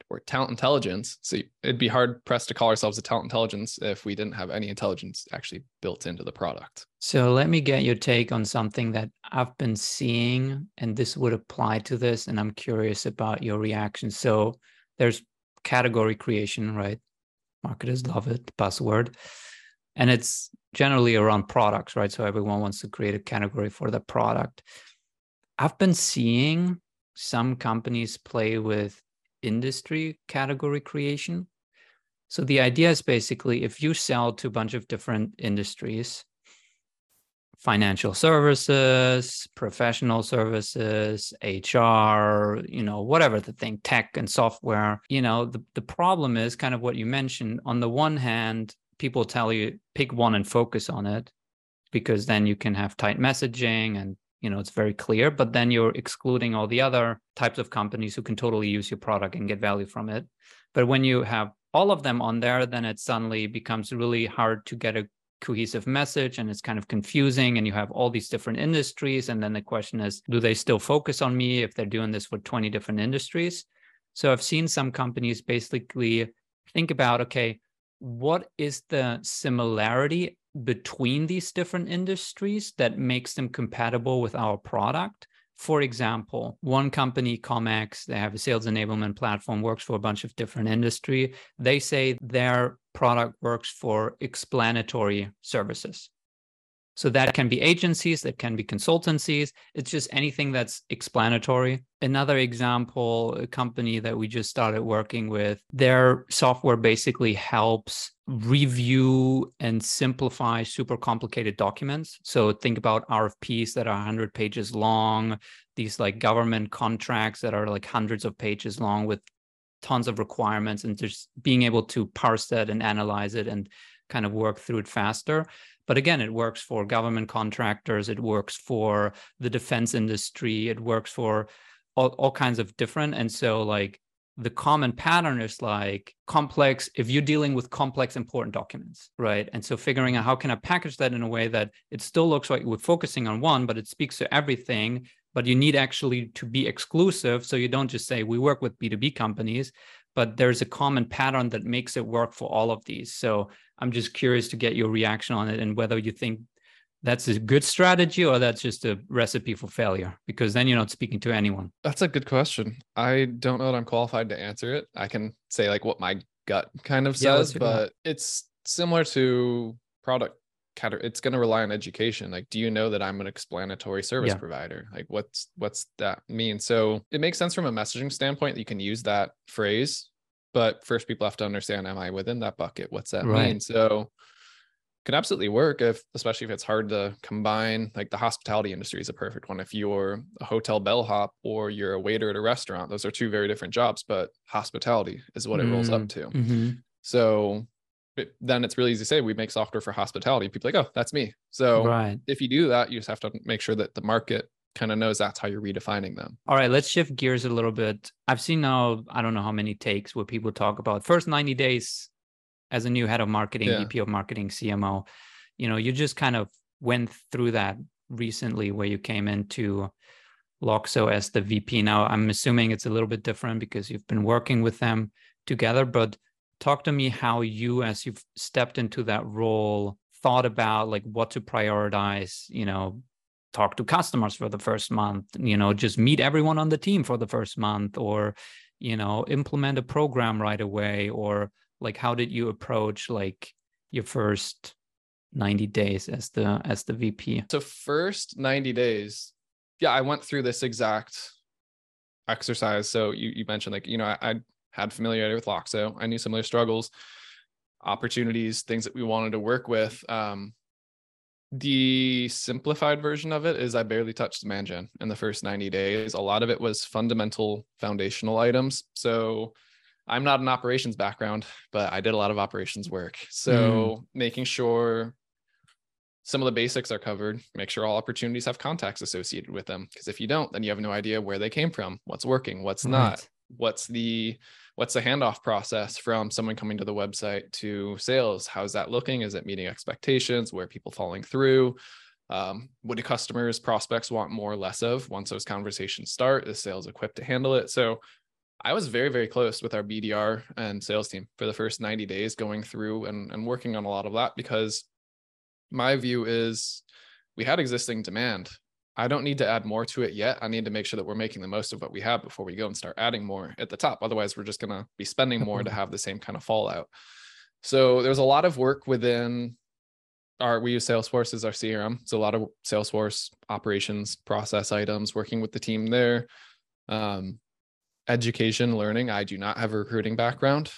or talent intelligence. So it'd be hard pressed to call ourselves a talent intelligence if we didn't have any intelligence actually built into the product. So let me get your take on something that I've been seeing, and this would apply to this, and I'm curious about your reaction. So there's category creation, right? Marketers love it, buzzword. And it's generally around products, right? So everyone wants to create a category for the product. I've been seeing some companies play with industry category creation. So the idea is basically if you sell to a bunch of different industries, financial services, professional services, HR, you know, whatever the thing, tech and software, you know, the, the problem is kind of what you mentioned. On the one hand, people tell you pick one and focus on it because then you can have tight messaging and you know it's very clear but then you're excluding all the other types of companies who can totally use your product and get value from it. But when you have all of them on there then it suddenly becomes really hard to get a cohesive message and it's kind of confusing and you have all these different industries and then the question is do they still focus on me if they're doing this for 20 different industries? So i've seen some companies basically think about okay what is the similarity between these different industries that makes them compatible with our product. For example, one company, Comex, they have a sales enablement platform, works for a bunch of different industry. They say their product works for explanatory services. So that can be agencies, that can be consultancies. It's just anything that's explanatory. Another example, a company that we just started working with, their software basically helps review and simplify super complicated documents. So think about RFPs that are 100 pages long, these like government contracts that are like hundreds of pages long with tons of requirements and just being able to parse that and analyze it and kind of work through it faster. But again, it works for government contractors, it works for the defense industry, it works for all, all kinds of different. And so, like, the common pattern is like complex if you're dealing with complex important documents right and so figuring out how can i package that in a way that it still looks like we're focusing on one but it speaks to everything but you need actually to be exclusive so you don't just say we work with b2b companies but there's a common pattern that makes it work for all of these so I'm just curious to get your reaction on it and whether you think that's a good strategy or that's just a recipe for failure because then you're not speaking to anyone. That's a good question. I don't know that I'm qualified to answer it. I can say like what my gut kind of Yeah, says, but it's similar to product it's going to rely on education like do you know that i'm an explanatory service Yeah. provider like what's what's that mean so it makes sense from a messaging standpoint that you can use that phrase but first people have to understand am i within that bucket what's that Right. mean so can absolutely work if especially if it's hard to combine like the hospitality industry is a perfect one if you're a hotel bellhop or you're a waiter at a restaurant those are two very different jobs but hospitality is what it rolls up to Mhm. so it- then it's really easy to say we make software for hospitality people are like oh that's me so Right. if you do that you just have to make sure that the market kind of knows that's how you're redefining them All right, let's shift gears a little bit. I've seen now, I don't know how many takes where people talk about first 90 days as a new head of marketing, Yeah. VP of marketing, CMO. You know, you just kind of went through that recently where you came into Loxo as the VP. Now, I'm assuming it's a little bit different because you've been working with them together, but talk to me how you, as you've stepped into that role, thought about like what to prioritize, you know, talk to customers for the first month you know just meet everyone on the team for the first month or you know implement a program right away or like how did you approach like your first 90 days as the as the vp so first 90 days yeah i went through this exact exercise. So you, you mentioned like you know I, I had familiarity with loxo i knew some of their struggles opportunities things that we wanted to work with um the simplified version of it is I barely touched demand gen in the first 90 days. A lot of it was fundamental foundational items. So I'm not an operations background, but I did a lot of operations work. So making sure some of the basics are covered, make sure all opportunities have contacts associated with them. Because if you don't, then you have no idea where they came from, what's working, what's not what's the what's the handoff process from someone coming to the website to sales? How's that looking? Is it meeting expectations? Where people falling through? Um, what do customers prospects want more or less of once those conversations start? Is sales equipped to handle it? So i was very very close with our bdr and sales team for the first 90 days going through and, and working on a lot of that because my view is we had existing demand I don't need to add more to it yet. I need to make sure that we're making the most of what we have before we go and start adding more at the top. Otherwise, we're just going to be spending more to (laughs) have the same kind of fallout. So there's a lot of work within our, we use Salesforce as our CRM. So a lot of Salesforce operations, process items, working with the team there. Um, education, learning. I do not have a recruiting background.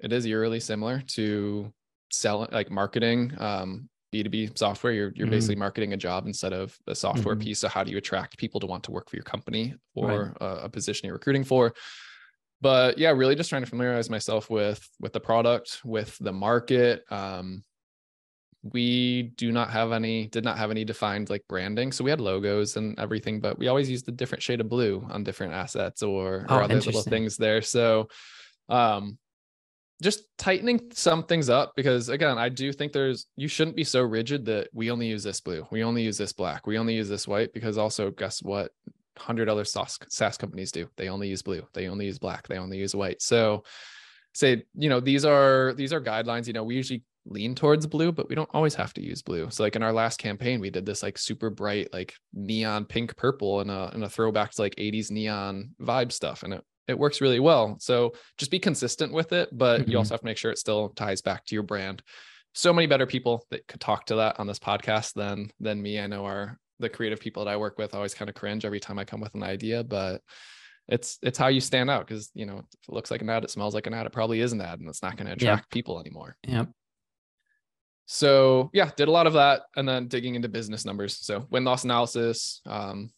It is eerily similar to selling, like marketing, um, B2B software, you're you're Mhm. basically marketing a job instead of a software Mhm. piece. So how do you attract people to want to work for your company Right. or a, a position you're recruiting for? But yeah, really just trying to familiarize myself with with the product, with the market. Um, we do not have any, did not have any defined like branding. So we had logos and everything, but we always used a different shade of blue on different assets or, Oh, or other little things there. So um just tightening some things up because again i do think there's you shouldn't be so rigid that we only use this blue we only use this black we only use this white because also guess what? 100 other SaaS, companies do. They only use blue they only use black they only use white. So say you know these are these are guidelines you know we usually lean towards blue but we don't always have to use blue. So like in our last campaign we did this like super bright like neon pink purple and a, and a throwback to like 80s neon vibe stuff and it it works really well. So just be consistent with it, but Mhm. you also have to make sure it still ties back to your brand. So many better people that could talk to that on this podcast than than me. I know are the creative people that I work with always kind of cringe every time I come with an idea, but it's it's how you stand out because you know if it looks like an ad, it smells like an ad, it probably is an ad, and it's not going to Yeah. attract people anymore. yep So yeah, did a lot of that, and then digging into business numbers. So win loss analysis, um,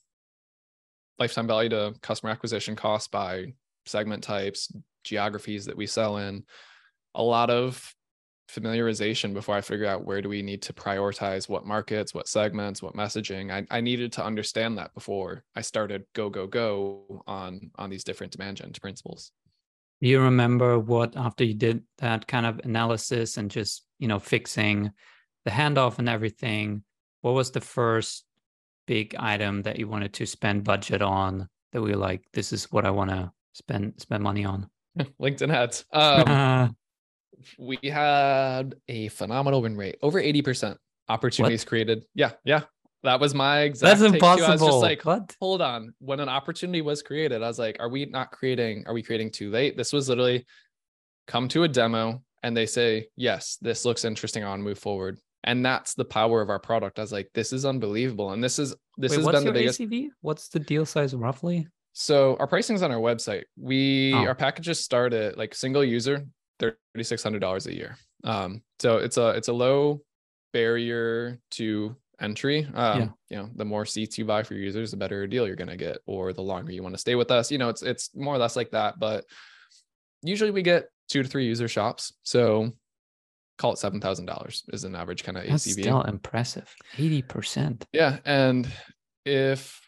lifetime value to customer acquisition cost by segment types, geographies that we sell in. A lot of familiarization before I figure out where do we need to prioritize what markets, what segments, what messaging. I, I needed to understand that before I started go go go on on these different demand gen principles. do you remember what after you did that kind of analysis and just you know fixing the handoff and everything what was the first big item that you wanted to spend budget on that we were like this is what i want to spend spend money on (laughs) LinkedIn ads. Um, (laughs) we had a phenomenal win rate, over 80% opportunities created. Yeah, yeah. That was my exact that's too. I was impossible just like, what hold on. When an opportunity was created, I was like, are we not creating, are we creating too late? This was literally come to a demo and they say, yes, this looks interesting. I want to move forward. And that's the power of our product. I was like, this is unbelievable. And this is this Wait, has been the biggest. ACV? What's the deal size roughly? So our pricing is on our website. We oh. our packages start at like single user, thirty six hundred dollars a year. Um, so it's a it's a low barrier to entry. Um, yeah. you know, the more seats you buy for your users, the better deal you're gonna get, or the longer you want to stay with us. You know, it's it's more or less like that. But usually we get two to three user shops. So call it seven thousand dollars is an average kind of ACV. Still impressive. Eighty percent. Yeah, and if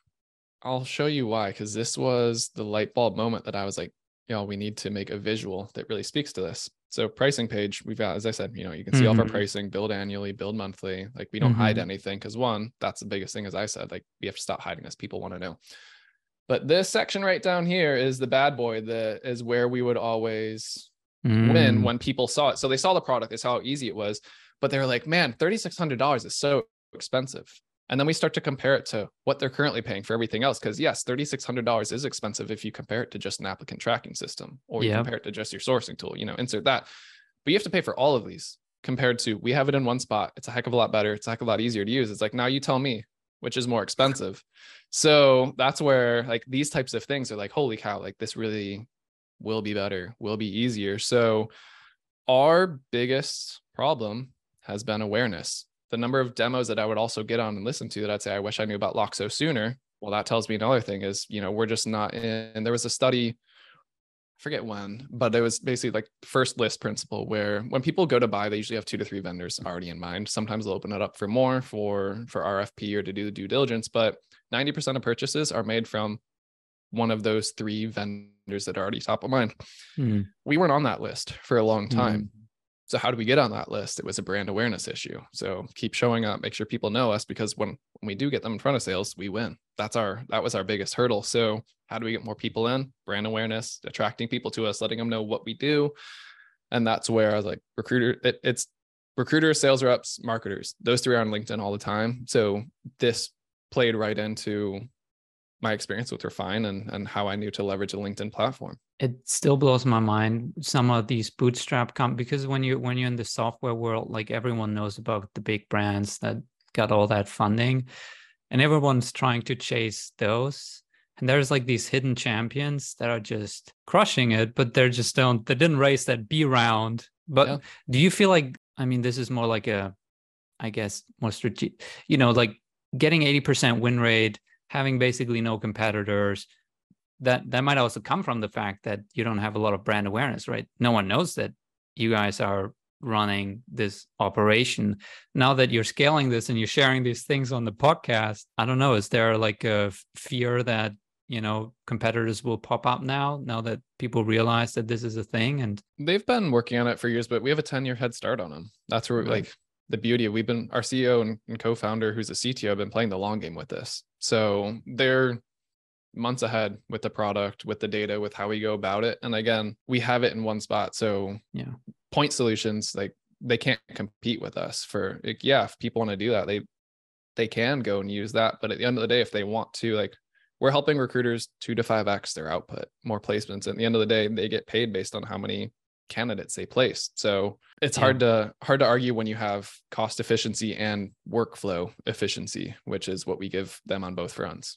I'll show you why, because this was the light bulb moment that I was like, you know, we need to make a visual that really speaks to this. So pricing page, we've got, as I said, you know, you can see mm-hmm. all of our mm-hmm. pricing, billed annually, billed monthly. Like we don't mm-hmm. hide anything because one, that's the biggest thing, as I said, like we have to stop hiding this. People want to know. But this section right down here is the bad boy that is where we would always mm. win when people saw it. So they saw the product, they saw how easy it was, but they were like, man, $3,600 is so expensive. And then we start to compare it to what they're currently paying for everything else. Because yes, $3,600 is expensive if you compare it to just an applicant tracking system or you compare it to just your sourcing tool, you know, insert that. But you have to pay for all of these compared to we have it in one spot. It's a heck of a lot better. It's a heck of a lot easier to use. It's like, now you tell me which is more expensive. So that's where like these types of things are like, holy cow, like this really will be better, will be easier. So our biggest problem has been awareness the number of demos that I would also get on and listen to that I'd say I wish I knew about Loxo sooner. Well, that tells me another thing is, you know, we're just not in. There was a study, I forget when, but it was basically like first list principle where when people go to buy, they usually have two to three vendors already in mind. Sometimes they'll open it up for more for for RFP or to do the due diligence, but 90% of purchases are made from one of those three vendors that are already top of mind. Mm. We weren't on that list for a long time. Mm. So how do we get on that list? It was a brand awareness issue. So keep showing up, make sure people know us because when, when we do get them in front of sales, we win. That's our that was our biggest hurdle. So how do we get more people in? Brand awareness, attracting people to us, letting them know what we do. And that's where I was like, recruiter, it, it's recruiters, sales reps, marketers. Those three are on LinkedIn all the time. So this played right into my experience with Refine and, and how I knew to leverage a LinkedIn platform. It still blows my mind some of these bootstrap come because when you when you're in the software world, like everyone knows about the big brands that got all that funding, and everyone's trying to chase those. And there's like these hidden champions that are just crushing it, but they're just don't they didn't race that B round. But yeah. do you feel like I mean this is more like a I guess more strategic, you know, like getting 80% win rate having basically no competitors that that might also come from the fact that you don't have a lot of brand awareness right? No one knows that you guys are running this operation. Now that you're scaling this and you're sharing these things on the podcast i don't know is there like a fear that you know competitors will pop up now now that people realize that this is a thing and they've been working on it for years but we have a 10 year head start on them that's where right. like the beauty of we've been our ceo and, and co-founder who's a cto have been playing the long game with this so they're months ahead with the product, with the data, with how we go about it. And again, we have it in one spot. So yeah, point solutions, like they can't compete with us for like, yeah, if people want to do that, they they can go and use that. But at the end of the day, if they want to, like we're helping recruiters two to five X their output, more placements. At the end of the day, they get paid based on how many candidates they place. So it's yeah. hard to hard to argue when you have cost efficiency and workflow efficiency, which is what we give them on both fronts.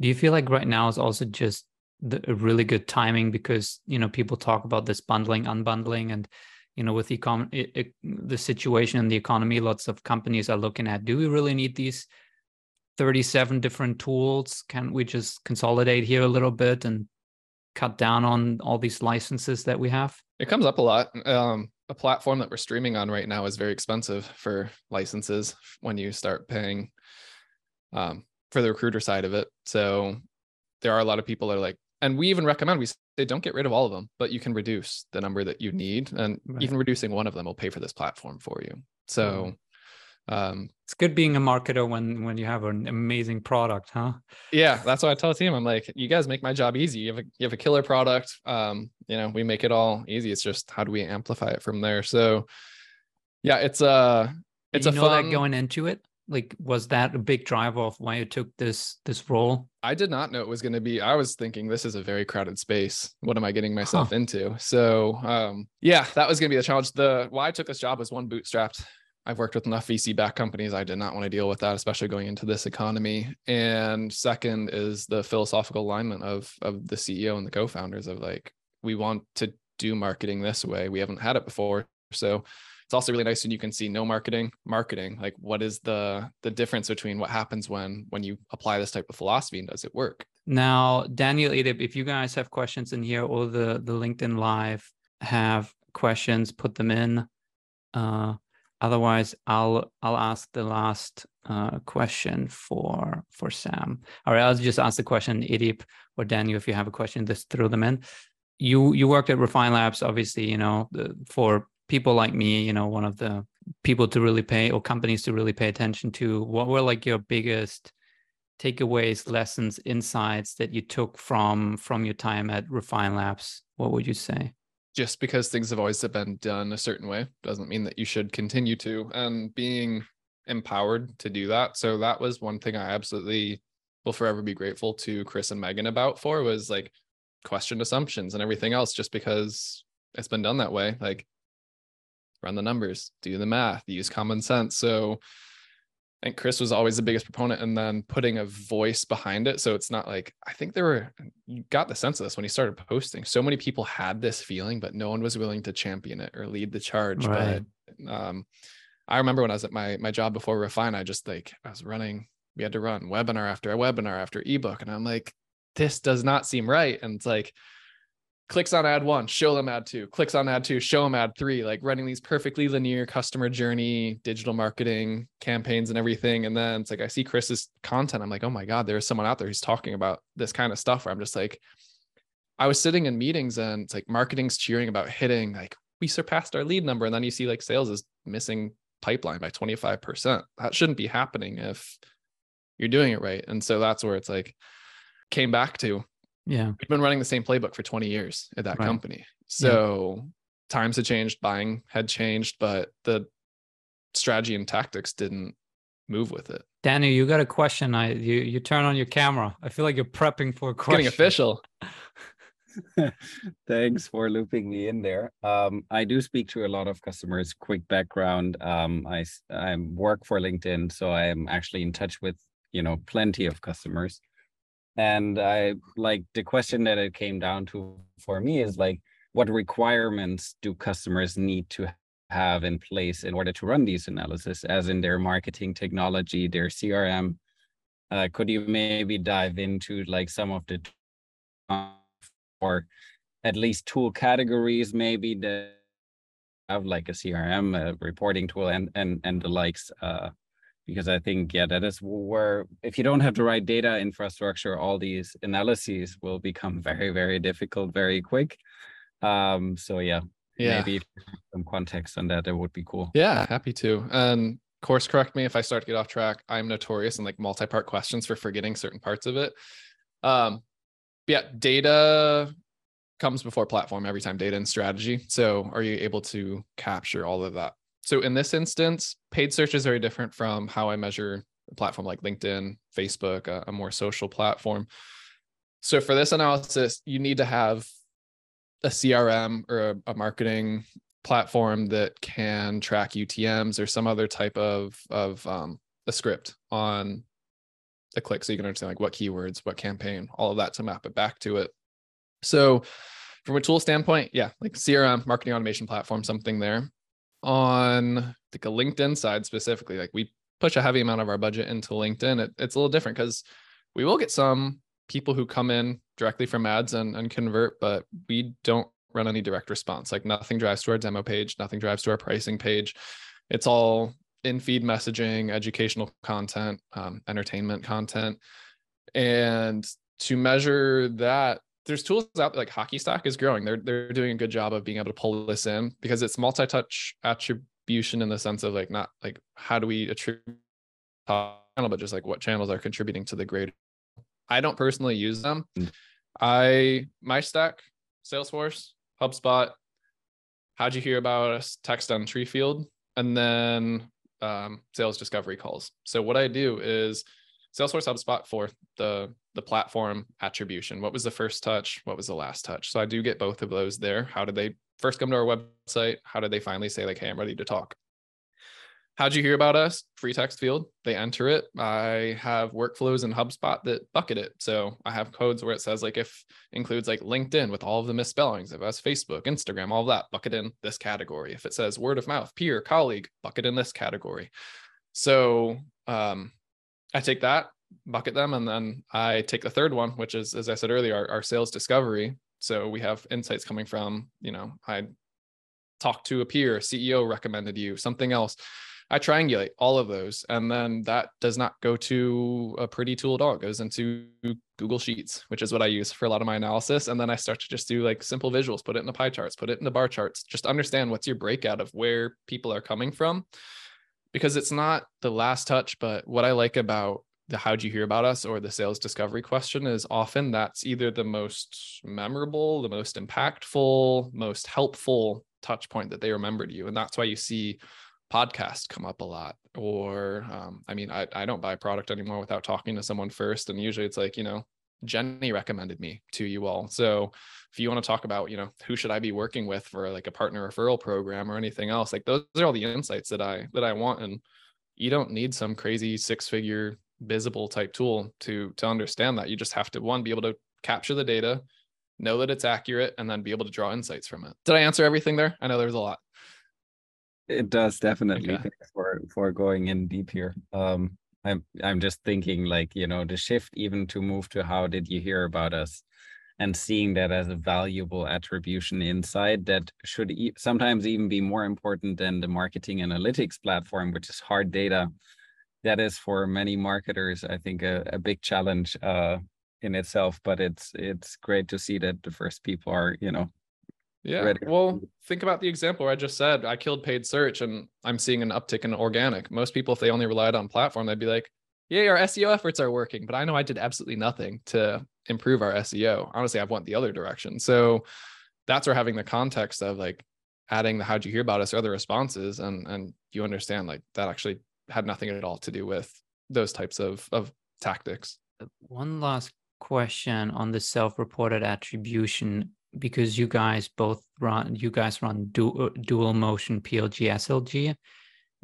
Do you feel like right now is also just the, a really good timing because you know people talk about this bundling, unbundling, and you know with the econ- it, it, the situation in the economy, lots of companies are looking at: Do we really need these 37 different tools? Can we just consolidate here a little bit and cut down on all these licenses that we have? It comes up a lot. Um, a platform that we're streaming on right now is very expensive for licenses when you start paying um, for the recruiter side of it. So there are a lot of people that are like, and we even recommend we say don't get rid of all of them, but you can reduce the number that you need, and right. even reducing one of them will pay for this platform for you. So um, it's good being a marketer when when you have an amazing product, huh? Yeah, that's what I tell the team. I'm like, you guys make my job easy. You have a you have a killer product. Um, you know, we make it all easy. It's just how do we amplify it from there? So, yeah, it's a it's you a know fun... that going into it like was that a big driver of why you took this this role i did not know it was going to be i was thinking this is a very crowded space what am i getting myself huh. into so um yeah that was going to be the challenge the why i took this job was one bootstrapped I've worked with enough VC backed companies. I did not want to deal with that, especially going into this economy. And second is the philosophical alignment of of the CEO and the co-founders of like, we want to do marketing this way. We haven't had it before. So it's also really nice when you can see no marketing, marketing. Like what is the the difference between what happens when when you apply this type of philosophy and does it work? Now, Daniel Edip, if you guys have questions in here or the the LinkedIn live have questions, put them in. Uh otherwise i'll i'll ask the last uh, question for for sam. All right i'll just ask the question idip or daniel if you have a question just throw them in. You you worked at refine labs obviously you know the, for people like me you know one of the people to really pay or companies to really pay attention to what were like your biggest takeaways lessons insights that you took from from your time at refine labs? What would you say just because things have always been done a certain way doesn't mean that you should continue to and being empowered to do that. So that was one thing i absolutely will forever be grateful to chris and megan about for was like question assumptions and everything else just because it's been done that way. Like run the numbers do the math use common sense. So and Chris was always the biggest proponent and then putting a voice behind it. So it's not like I think there were you got the sense of this when he started posting. So many people had this feeling, but no one was willing to champion it or lead the charge. Right. But um I remember when I was at my my job before Refine, I just like I was running, we had to run webinar after a webinar after ebook. And I'm like, this does not seem right. And it's like clicks on ad one, show them ad two, clicks on ad two, show them ad three, like running these perfectly linear customer journey, digital marketing campaigns and everything. And then it's like, I see Chris's content. I'm like, oh my God, there's someone out there who's talking about this kind of stuff where I'm just like, I was sitting in meetings and it's like marketing's cheering about hitting, like, we surpassed our lead number. And then you see like sales is missing pipeline by 25%. That shouldn't be happening if you're doing it right. And so that's where it's like, came back to yeah. We've been running the same playbook for 20 years at that right. company. So yeah. times had changed, buying had changed, but the strategy and tactics didn't move with it. Danny, you got a question. I you you turn on your camera. I feel like you're prepping for a question. Getting official. (laughs) (laughs) Thanks for looping me in there. Um, I do speak to a lot of customers. Quick background: um, I I work for LinkedIn, so I am actually in touch with you know plenty of customers and i like the question that it came down to for me is like what requirements do customers need to have in place in order to run these analysis as in their marketing technology their crm uh, could you maybe dive into like some of the or at least tool categories maybe that have like a crm a reporting tool and and and the likes uh, because I think, yeah, that is where if you don't have the right data infrastructure, all these analyses will become very, very difficult very quick. Um, so yeah, yeah. maybe some context on that, that would be cool. Yeah, happy to. And course correct me if I start to get off track. I'm notorious in like multi-part questions for forgetting certain parts of it. Um, yeah, data comes before platform every time data and strategy. So are you able to capture all of that so in this instance, paid search is very different from how I measure a platform like LinkedIn, Facebook, a, a more social platform. So for this analysis, you need to have a CRM or a, a marketing platform that can track UTMs or some other type of of um, a script on a click, so you can understand like what keywords, what campaign, all of that to map it back to it. So from a tool standpoint, yeah, like CRM, marketing automation platform, something there on like a LinkedIn side specifically, like we push a heavy amount of our budget into LinkedIn, it, it's a little different because we will get some people who come in directly from ads and, and convert, but we don't run any direct response. Like nothing drives to our demo page, nothing drives to our pricing page. It's all in feed messaging, educational content, um, entertainment content. And to measure that, there's tools out there like Hockeystack is growing. They're they're doing a good job of being able to pull this in because it's multi-touch attribution in the sense of like not like how do we attribute channel, but just like what channels are contributing to the grade. I don't personally use them. Mm. I my stack, Salesforce, HubSpot. How'd you hear about us? Text on Treefield, and then um, sales discovery calls. So what I do is Salesforce HubSpot for the the platform attribution. What was the first touch? What was the last touch? So I do get both of those there. How did they first come to our website? How did they finally say like, "Hey, I'm ready to talk"? How'd you hear about us? Free text field. They enter it. I have workflows in HubSpot that bucket it. So I have codes where it says like if includes like LinkedIn with all of the misspellings, it has Facebook, Instagram, all of that, bucket in this category. If it says word of mouth, peer, colleague, bucket in this category. So um, I take that, bucket them, and then I take the third one, which is, as I said earlier, our, our sales discovery. So we have insights coming from, you know, I talked to a peer, CEO recommended you, something else. I triangulate all of those. And then that does not go to a pretty tool at all. It goes into Google Sheets, which is what I use for a lot of my analysis. And then I start to just do like simple visuals, put it in the pie charts, put it in the bar charts, just understand what's your breakout of where people are coming from because it's not the last touch, but what I like about the how'd you hear about us or the sales discovery question is often that's either the most memorable, the most impactful, most helpful touch point that they remembered you. And that's why you see podcasts come up a lot. Or um, I mean, I, I don't buy product anymore without talking to someone first. And usually it's like, you know, Jenny recommended me to you all. So if you want to talk about, you know, who should I be working with for like a partner referral program or anything else, like those are all the insights that I that I want. And you don't need some crazy six figure visible type tool to to understand that. You just have to one be able to capture the data, know that it's accurate, and then be able to draw insights from it. Did I answer everything there? I know there's a lot. It does definitely okay. for for going in deep here. Um I'm I'm just thinking like, you know, the shift even to move to how did you hear about us and seeing that as a valuable attribution inside that should e- sometimes even be more important than the marketing analytics platform, which is hard data. That is for many marketers, I think, a, a big challenge uh, in itself. But it's it's great to see that the first people are, you know, yeah. Ready. Well, think about the example I just said. I killed paid search and I'm seeing an uptick in organic. Most people, if they only relied on platform, they'd be like, yeah, our SEO efforts are working. But I know I did absolutely nothing to improve our SEO. Honestly, I've went the other direction. So that's where having the context of like adding the how'd you hear about us or other responses and and you understand like that actually had nothing at all to do with those types of of tactics. One last question on the self-reported attribution because you guys both run you guys run dual, uh, dual motion PLG SLG.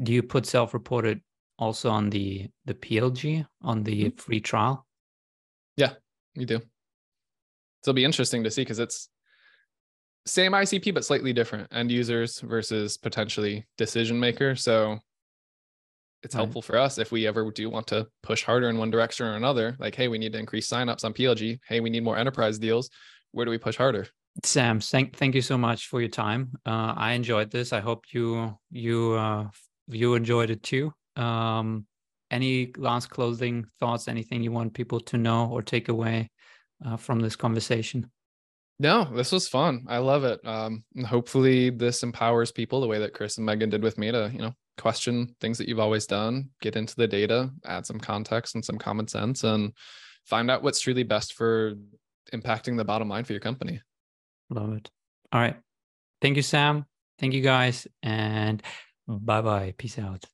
Do you put self-reported also on the the PLG on the mm-hmm. free trial? Yeah, you do. It'll be interesting to see because it's same ICP but slightly different end users versus potentially decision maker. So it's right. helpful for us if we ever do want to push harder in one direction or another. Like, hey, we need to increase signups on PLG. Hey, we need more enterprise deals where do we push harder? Sam, thank thank you so much for your time. Uh, I enjoyed this. I hope you you uh, you enjoyed it too. Um, any last closing thoughts? Anything you want people to know or take away uh, from this conversation? No, this was fun. I love it. Um, hopefully, this empowers people the way that Chris and Megan did with me to you know question things that you've always done, get into the data, add some context and some common sense, and find out what's truly best for impacting the bottom line for your company. Love it. All right. Thank you, Sam. Thank you, guys. And bye bye. Peace out.